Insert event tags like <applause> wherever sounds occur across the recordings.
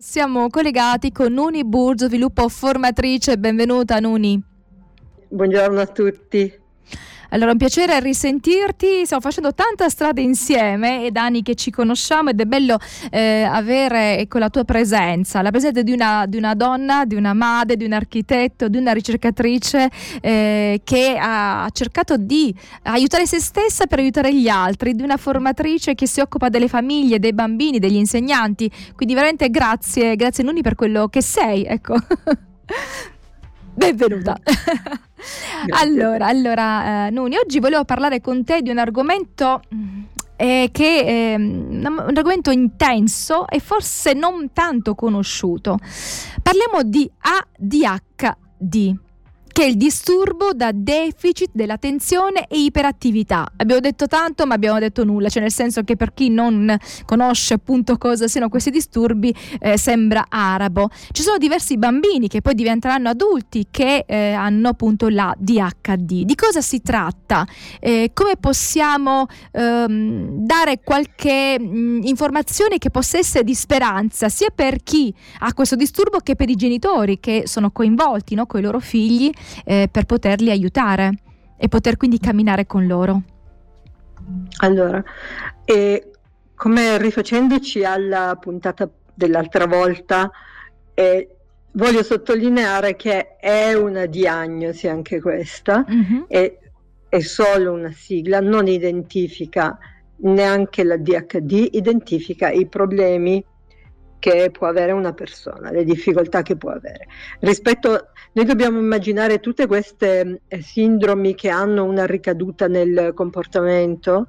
Siamo collegati con Nuni Burgio, sviluppo formatrice. Benvenuta Nuni. Buongiorno a tutti. Allora, un piacere risentirti. Stiamo facendo tanta strada insieme, da anni che ci conosciamo ed è bello eh, avere ecco, la tua presenza, la presenza di una, di una, donna, di una madre, di un architetto, di una ricercatrice eh, che ha cercato di aiutare se stessa per aiutare gli altri, di una formatrice che si occupa delle famiglie, dei bambini, degli insegnanti. Quindi veramente grazie, grazie Nuni per quello che sei. Ecco. <laughs> Benvenuta. <laughs> allora, allora eh, Nuni, oggi volevo parlare con te di un argomento eh, che è ehm, un argomento intenso e forse non tanto conosciuto. Parliamo di ADHD che è il disturbo da deficit dell'attenzione e iperattività. Abbiamo detto tanto, ma abbiamo detto nulla, cioè nel senso che per chi non conosce appunto cosa siano questi disturbi, eh, sembra arabo. Ci sono diversi bambini che poi diventeranno adulti che eh, hanno appunto la DHD. Di cosa si tratta? Eh, come possiamo ehm, dare qualche mh, informazione che possa essere di speranza sia per chi ha questo disturbo che per i genitori che sono coinvolti no, con i loro figli eh, per poterli aiutare e poter quindi camminare con loro. Allora, eh, come rifacendoci alla puntata dell'altra volta, eh, voglio sottolineare che è una diagnosi anche questa, mm-hmm. è, è solo una sigla, non identifica neanche la DHD, identifica i problemi che può avere una persona, le difficoltà che può avere. Rispetto, noi dobbiamo immaginare tutte queste eh, sindromi che hanno una ricaduta nel comportamento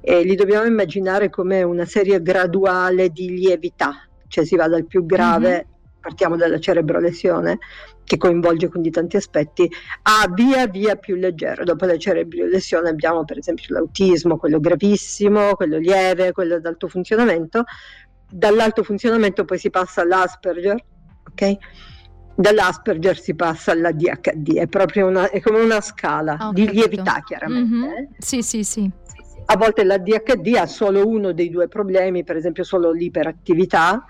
e li dobbiamo immaginare come una serie graduale di lievità, cioè si va dal più grave, mm-hmm. partiamo dalla cerebrolesione, che coinvolge quindi tanti aspetti, a via via più leggero. Dopo la cerebrolesione abbiamo per esempio l'autismo, quello gravissimo, quello lieve, quello ad alto funzionamento, dall'alto funzionamento poi si passa all'Asperger, ok? Dall'Asperger si passa alla DHD, è proprio una, è come una scala oh, di capito. lievità chiaramente. Mm-hmm. Eh? Sì, sì, sì. A volte la DHD ha solo uno dei due problemi, per esempio solo l'iperattività,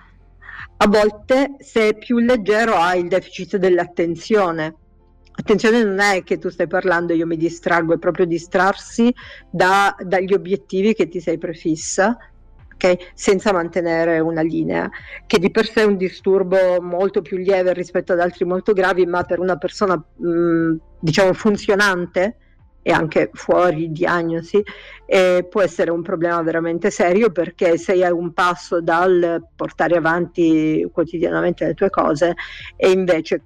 a volte se è più leggero ha il deficit dell'attenzione. Attenzione non è che tu stai parlando, io mi distraggo, è proprio distrarsi da, dagli obiettivi che ti sei prefissa okay? senza mantenere una linea, che di per sé è un disturbo molto più lieve rispetto ad altri molto gravi, ma per una persona mh, diciamo funzionante e anche fuori diagnosi, eh, può essere un problema veramente serio perché sei a un passo dal portare avanti quotidianamente le tue cose e invece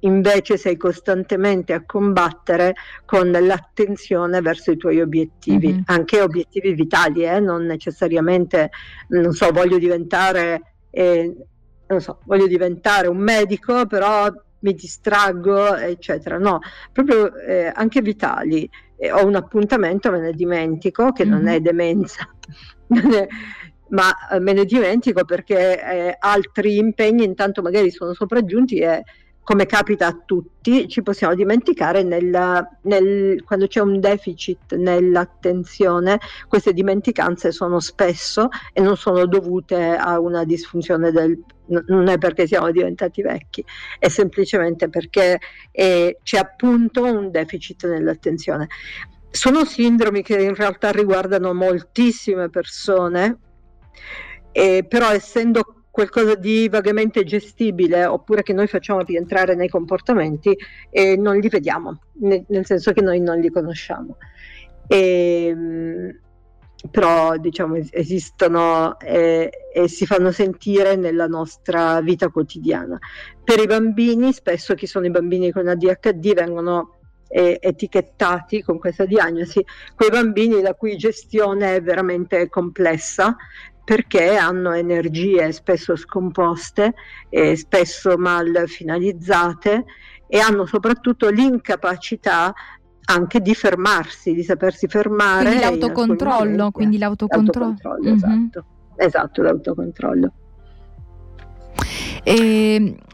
invece sei costantemente a combattere con l'attenzione verso i tuoi obiettivi, mm-hmm. anche obiettivi vitali, eh? non necessariamente, non so, voglio diventare, eh, non so, voglio diventare un medico, però mi distraggo, eccetera. No, proprio eh, anche vitali. Eh, ho un appuntamento, me ne dimentico, che mm-hmm. non è demenza, <laughs> ma me ne dimentico perché eh, altri impegni intanto magari sono sopraggiunti e come capita a tutti, ci possiamo dimenticare nel, nel, quando c'è un deficit nell'attenzione, queste dimenticanze sono spesso e non sono dovute a una disfunzione del non è perché siamo diventati vecchi, è semplicemente perché eh, c'è appunto un deficit nell'attenzione. Sono sindromi che in realtà riguardano moltissime persone, eh, però essendo qualcosa di vagamente gestibile oppure che noi facciamo rientrare nei comportamenti e non li vediamo, nel, senso che noi non li conosciamo. E, ehm, però diciamo esistono e, e, si fanno sentire nella nostra vita quotidiana. Per i bambini, spesso chi sono i bambini con ADHD vengono eh, etichettati con questa diagnosi, quei bambini la cui gestione è veramente complessa perché hanno energie spesso scomposte, e spesso mal finalizzate e hanno soprattutto l'incapacità anche di fermarsi, di sapersi fermare. Quindi l'autocontrollo, quindi l'autocontrollo. l'autocontrollo mm-hmm. esatto. esatto, l'autocontrollo. E, Ah,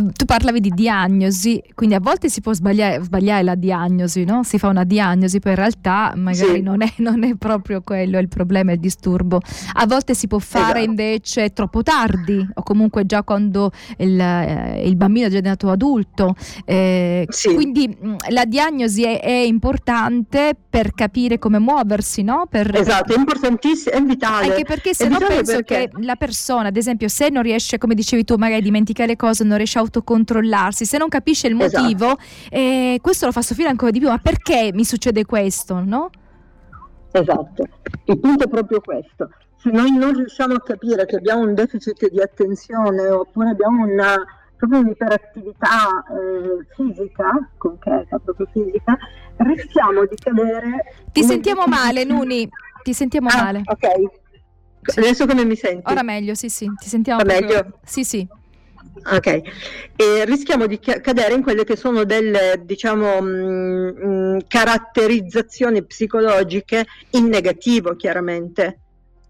tu parlavi di diagnosi, quindi a volte si può sbagliare, sbagliare la diagnosi, no? Si fa una diagnosi, poi in realtà magari sì. non, è, non, è, proprio quello il problema, il disturbo. A volte si può fare esatto. invece troppo tardi o comunque già quando il, eh, il bambino è già diventato adulto. Eh, sì. Quindi mm, la diagnosi è, è, importante per capire come muoversi, no? Per, esatto, è importantissimo, è vitale. Anche perché se no penso perché... che la persona, ad esempio, se non riesce, come dicevi tu, magari a dimenticare le cose, non riesce a autocontrollarsi, se non capisce il motivo, esatto. eh, questo lo fa soffrire ancora di più. Ma perché mi succede questo, no? Esatto, il punto è proprio questo. Se noi non riusciamo a capire che abbiamo un deficit di attenzione oppure abbiamo una proprio un'iperattività eh, fisica, concreta, proprio fisica, rischiamo di cadere. Ti sentiamo male, Nuni. Ti sentiamo ah, male. Ok. Adesso come mi senti? Ora meglio, sì, sì. Ti sentiamo meglio? Sì, sì. Ok, e rischiamo di cadere in quelle che sono delle, diciamo, mh, mm, mm, caratterizzazioni psicologiche in negativo, chiaramente.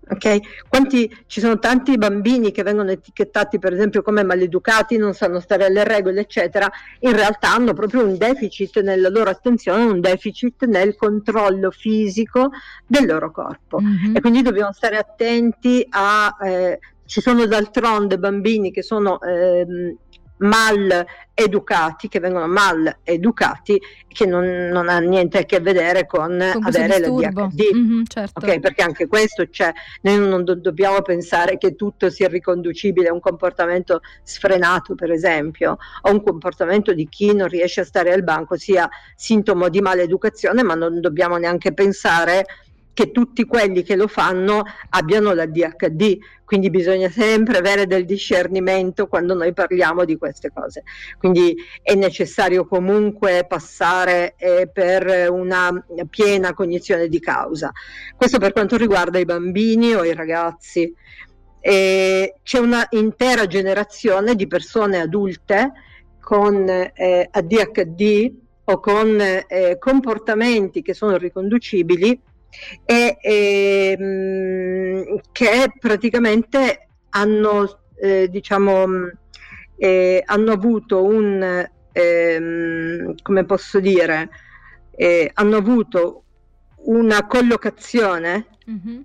Okay? Quanti, ci sono tanti bambini che vengono etichettati per esempio come maleducati, non sanno stare alle regole, eccetera, in realtà hanno proprio un deficit nella loro attenzione, un deficit nel controllo fisico del loro corpo. Mm-hmm. E quindi dobbiamo stare attenti a eh, ci sono d'altronde bambini che sono ehm, mal educati, che vengono mal educati, che non, non ha niente a che vedere con, con avere la DHD. Mm-hmm, certo. okay, perché anche questo c'è, noi non do- dobbiamo pensare che tutto sia riconducibile a un comportamento sfrenato, per esempio, o un comportamento di chi non riesce a stare al banco sia sintomo di maleducazione, ma non dobbiamo neanche pensare che tutti quelli che lo fanno abbiano la DHD, quindi bisogna sempre avere del discernimento quando noi parliamo di queste cose. Quindi è necessario comunque passare eh, per una piena cognizione di causa. Questo per quanto riguarda i bambini o i ragazzi. E c'è una intera generazione di persone adulte con eh, ADHD o con eh, comportamenti che sono riconducibili e, e ehm, che praticamente hanno, eh, diciamo, eh, hanno avuto un, eh, come posso dire, eh, hanno avuto una collocazione mm-hmm.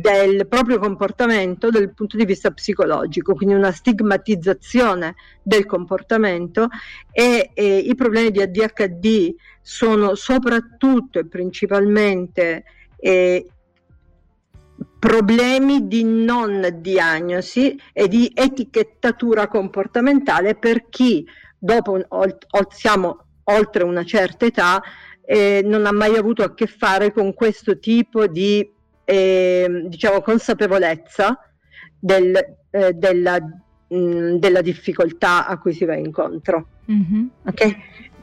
del proprio comportamento dal punto di vista psicologico, quindi una stigmatizzazione del comportamento e, e i problemi di ADHD sono soprattutto e principalmente eh, problemi di non diagnosi e di etichettatura comportamentale per chi dopo olt- siamo oltre una certa età eh, non ha mai avuto a che fare con questo tipo di eh, diciamo consapevolezza del, eh, della, mh, mm, della, difficoltà a cui si va incontro. Mm-hmm. Okay?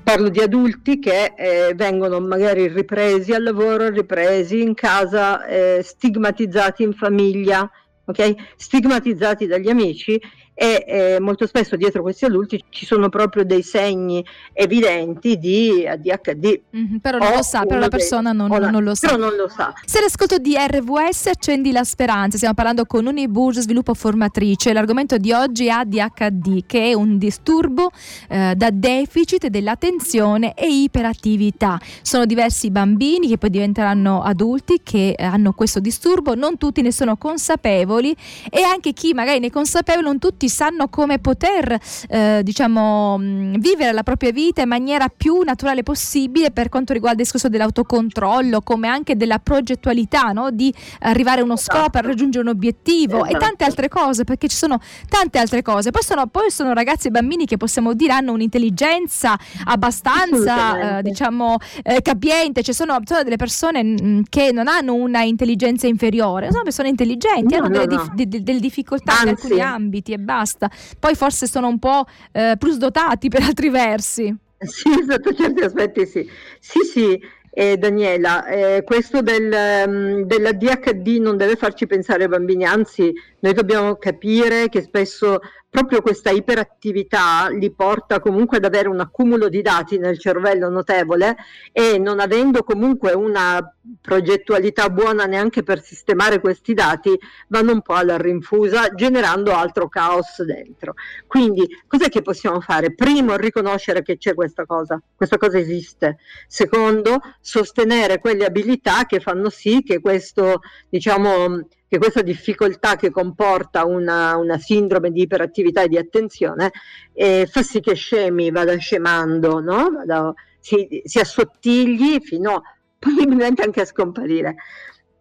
Parlo di adulti che eh, vengono magari ripresi al lavoro, ripresi in casa, eh, stigmatizzati in famiglia, okay? stigmatizzati dagli amici e eh, molto spesso dietro questi adulti ci sono proprio dei segni evidenti di ADHD. Mm-hmm, però non lo sa, però la persona non, la, non, lo sa. non, lo sa. Se l'ascolto di RVS accendi la speranza, stiamo parlando con Unibus Sviluppo Formatrice, l'argomento di oggi è ADHD che è un disturbo eh, da deficit dell'attenzione e iperattività. Sono diversi bambini che poi diventeranno adulti che hanno questo disturbo, non tutti ne sono consapevoli e anche chi magari ne è consapevole, non tutti sanno come poter eh, diciamo, mm, vivere la propria vita in maniera più naturale possibile per quanto riguarda il discorso dell'autocontrollo, come anche della progettualità, no? di arrivare a uno scopo, a esatto. raggiungere un obiettivo esatto. e tante altre cose, perché ci sono tante altre cose. Poi sono, poi sono ragazzi e bambini che possiamo dire hanno un'intelligenza abbastanza eh, diciamo eh, capiente, ci sono, sono, delle persone mh, mm, che non hanno una intelligenza inferiore, sono persone intelligenti, no, hanno no, delle. Dif- de- delle, difficoltà Anzi. in alcuni ambiti e basta basta. Poi forse sono un po' eh, plus dotati per altri versi. Sì, sotto certi aspetti sì. Sì, sì. eh, Daniela, eh, questo del, um, della DHD non deve farci pensare ai bambini, anzi noi dobbiamo capire che spesso proprio questa iperattività li porta comunque ad avere un accumulo di dati nel cervello notevole e non avendo comunque una progettualità buona neanche per sistemare questi dati vanno un po' alla rinfusa generando altro caos dentro. Quindi cos'è che possiamo fare? Primo riconoscere che c'è questa cosa, questa cosa esiste. Secondo sostenere quelle abilità che fanno sì che questo diciamo che questa difficoltà che comporta una, una sindrome di iperattività e di attenzione eh, fa sì che scemi, vada scemando, no? vada, si, si, assottigli fino <laughs> possibilmente anche a scomparire.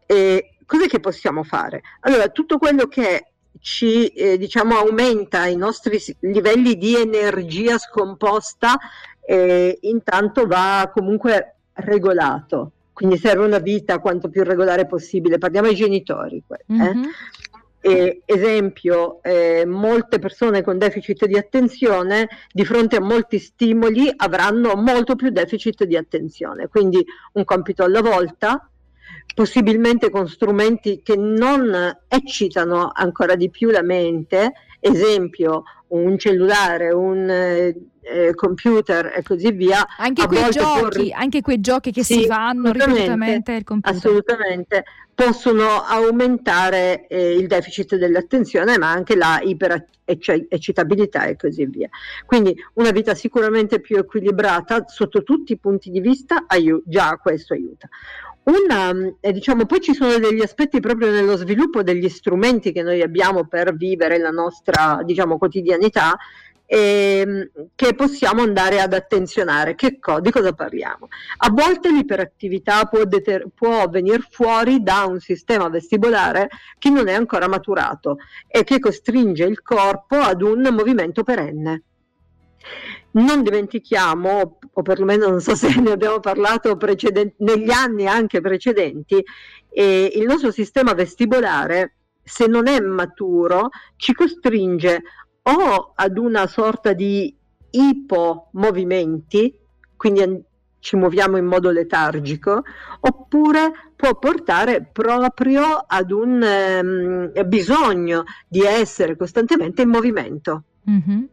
E cos'è che possiamo fare? Allora, tutto quello che ci eh, diciamo aumenta i nostri livelli di energia scomposta eh, intanto va comunque regolato quindi serve una vita quanto più regolare possibile, parliamo ai genitori. Eh? Mm-hmm. E, esempio, eh, molte persone con deficit di attenzione di fronte a molti stimoli avranno molto più deficit di attenzione, quindi un compito alla volta, possibilmente con strumenti che non eccitano ancora di più la mente, esempio un cellulare, un eh, eh, computer e così via. Anche quei, giochi, por... anche quei, giochi, che sì, si fanno ripetutamente il computer. Assolutamente, possono aumentare eh, il deficit dell'attenzione ma anche la ipereccitabilità e così via. Quindi una vita sicuramente più equilibrata sotto tutti i punti di vista, aiu- già questo aiuta. Una, eh, diciamo, poi ci sono degli aspetti proprio nello sviluppo degli strumenti che noi abbiamo per vivere la nostra diciamo, quotidianità eh, che possiamo andare ad attenzionare. Co- di cosa parliamo? A volte l'iperattività può, deter- può venire fuori da un sistema vestibolare che non è ancora maturato e che costringe il corpo ad un movimento perenne. Non dimentichiamo, o perlomeno non so <laughs> se ne abbiamo parlato preceden- negli anni anche precedenti, eh, il nostro sistema vestibolare, se non è maturo, ci costringe o ad una sorta di ipomovimenti, quindi ci muoviamo in modo letargico, oppure può portare proprio ad un um, bisogno di essere costantemente in movimento. Mm-hmm.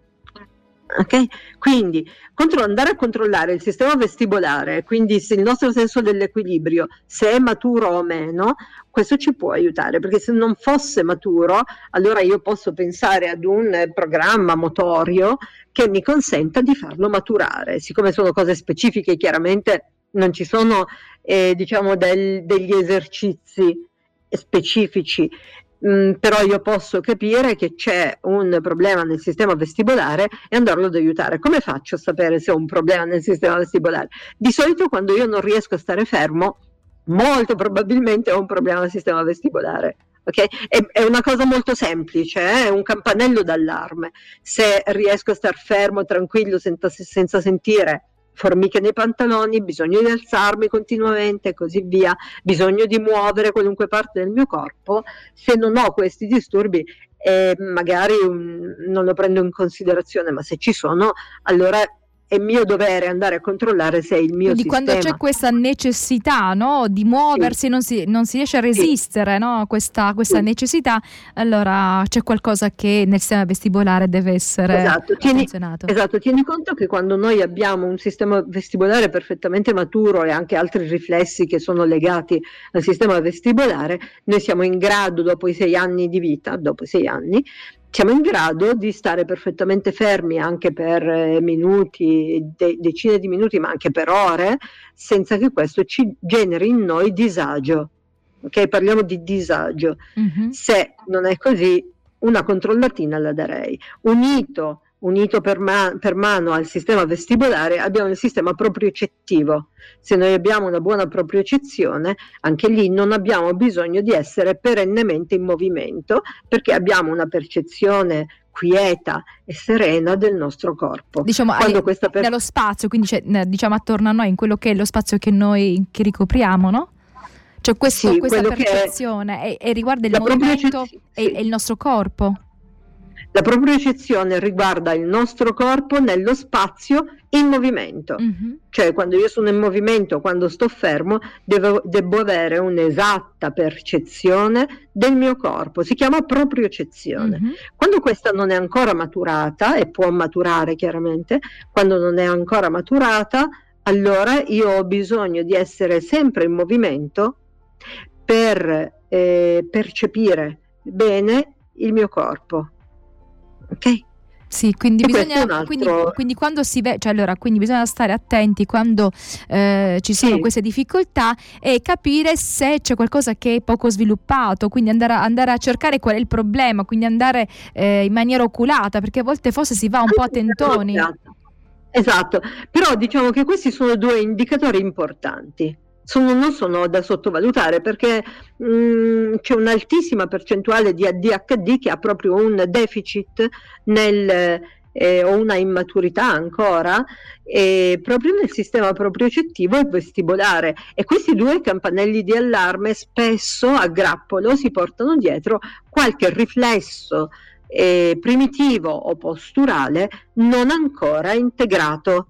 Okay? Quindi contro, andare a controllare il sistema vestibolare, quindi il nostro senso dell'equilibrio, se è maturo o meno, questo ci può aiutare, perché se non fosse maturo, allora io posso pensare ad un programma motorio che mi consenta di farlo maturare. Siccome sono cose specifiche, chiaramente non ci sono eh, diciamo del, degli esercizi specifici Mm, però io posso capire che c'è un problema nel sistema vestibolare e andarlo ad aiutare. Come faccio a sapere se ho un problema nel sistema vestibolare? Di solito quando io non riesco a stare fermo, molto probabilmente ho un problema nel sistema vestibolare. Okay? È, è, una cosa molto semplice, eh? è un campanello d'allarme. Se riesco a star fermo, tranquillo, senza, senza sentire formiche nei pantaloni, bisogno di alzarmi continuamente e così via, bisogno di muovere qualunque parte del mio corpo, se non ho questi disturbi eh, magari un, non lo prendo in considerazione, ma se ci sono, allora è mio dovere andare a controllare se il mio Quindi sistema... quando c'è questa necessità no, di muoversi, sì. non, si, non, si, riesce a resistere sì. no, a questa, questa sì. necessità, allora c'è qualcosa che nel sistema vestibolare deve essere esatto. Tieni, esatto, tieni conto che quando noi abbiamo un sistema vestibolare perfettamente maturo e anche altri riflessi che sono legati al sistema vestibolare, noi siamo in grado dopo i sei anni di vita, dopo i sei anni, siamo in grado di stare perfettamente fermi anche per eh, minuti, de- decine di minuti, ma anche per ore, senza che questo ci generi in noi disagio. Ok, parliamo di disagio. Mm-hmm. Se non è così, una controllatina la darei. Unito unito per, ma- per, mano al sistema vestibolare abbiamo il sistema propriocettivo. Se noi abbiamo una buona propriocezione, anche lì non abbiamo bisogno di essere perennemente in movimento perché abbiamo una percezione quieta e serena del nostro corpo. Diciamo Quando questa per... nello spazio, quindi cioè, diciamo attorno a noi, in quello che è lo spazio che noi che ricopriamo, no? Cioè questo, sì, questa percezione è... e, e, riguarda il movimento e, e il nostro corpo. La propriocezione riguarda il nostro corpo nello spazio in movimento, mm-hmm. cioè quando io sono in movimento, quando sto fermo, devo, devo avere un'esatta percezione del mio corpo, si chiama propriocezione. Mm-hmm. Quando questa non è ancora maturata, e può maturare chiaramente, quando non è ancora maturata, allora io ho bisogno di essere sempre in movimento per eh, percepire bene il mio corpo. Ok? Sì, quindi, bisogna, quindi, quindi, quando si vede, cioè allora, quindi bisogna stare attenti quando eh, ci sono sì. queste difficoltà e capire se c'è qualcosa che è poco sviluppato, quindi andare a, andare a cercare qual è il problema, quindi andare eh, in maniera oculata, perché a volte forse si va un po' a tentoni. Esatto, però diciamo che questi sono due indicatori importanti sono, non sono da sottovalutare perché mh, mm, c'è un'altissima percentuale di ADHD che ha proprio un deficit nel, eh, o una immaturità ancora eh, proprio nel sistema propriocettivo e vestibolare. E questi due campanelli di allarme spesso a grappolo si portano dietro qualche riflesso eh, primitivo o posturale non ancora integrato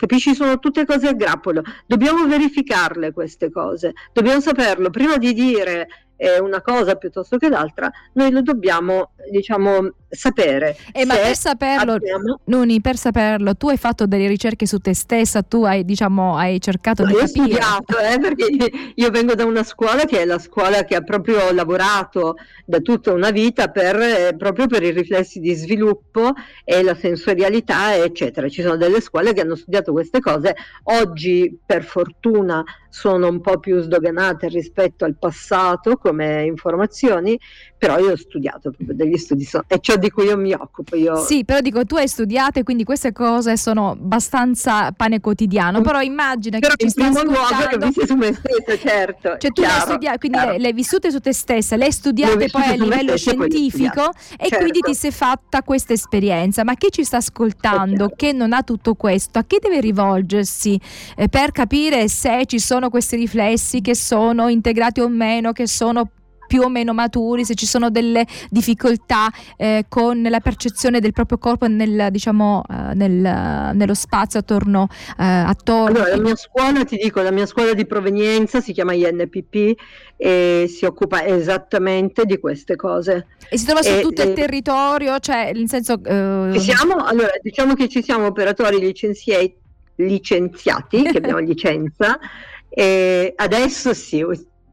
Capisci? Sono tutte cose a grappolo. Dobbiamo verificarle queste cose. Dobbiamo saperlo prima di dire eh, una cosa piuttosto che l'altra, noi lo dobbiamo, diciamo, sapere. Eh, ma per saperlo, abbiamo... Nuni, per saperlo, tu hai fatto delle ricerche su te stessa, tu hai, diciamo, hai cercato no, di capire. Ho studiato, eh, perché io vengo da una scuola che è la scuola che ha proprio lavorato da tutta una vita per, eh, proprio per i riflessi di sviluppo e la sensorialità, eccetera. Ci sono delle scuole che hanno studiato queste cose. Oggi, per fortuna, sono un po' più sdoganate rispetto al passato come informazioni, però io ho studiato proprio degli studi so- è ciò di cui io mi occupo. Io... Sì, però dico tu hai studiato e quindi queste cose sono abbastanza pane quotidiano, mm. però immagina però che ci stai ascoltando... luogo su me stessa, certo. Cioè tu le hai studiate, quindi le, le hai vissute su te stessa, le hai studiate poi a livello scientifico e certo. quindi ti sei fatta questa esperienza, ma chi ci sta ascoltando, certo. che non ha tutto questo, a chi deve rivolgersi eh, per capire se ci sono questi riflessi che sono integrati o meno, che sono più o meno maturi, se ci sono delle difficoltà eh, con la percezione del proprio corpo nel, diciamo, eh, nel, nello spazio attorno, eh, attorno. Allora, la mia scuola, ti dico, la mia scuola di provenienza si chiama INPP e si occupa esattamente di queste cose. E si trova su e, tutto e, il territorio, cioè nel senso... Eh, siamo, allora, diciamo che ci siamo operatori licenziati, <laughs> licenziati che abbiamo licenza, e adesso sì,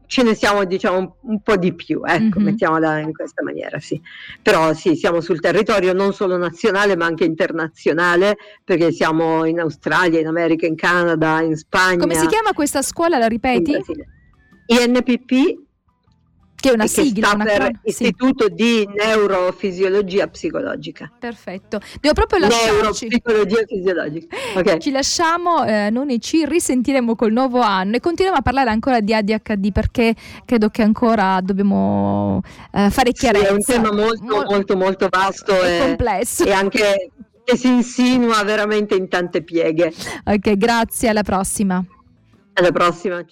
ce ne siamo diciamo un, un po' di più, ecco, mm-hmm. mettiamola in questa maniera, sì. Però sì, siamo sul territorio non solo nazionale ma anche internazionale, perché siamo in Australia, in America, in Canada, in Spagna. Come si chiama questa scuola, la ripeti? INPP che è una sigla, una per Istituto sì. di Neurofisiologia Psicologica. Perfetto. Devo proprio lasciarci. Neuropsicologia Fisiologica. Okay. <laughs> Ci lasciamo, eh, noi ci risentiremo col nuovo anno e continuiamo a parlare ancora di ADHD perché credo che ancora dobbiamo eh, fare chiarezza. Sì, è un tema molto Mol- molto molto vasto e, e complesso. E anche che si insinua veramente in tante pieghe. Ok, grazie, alla prossima. Alla prossima.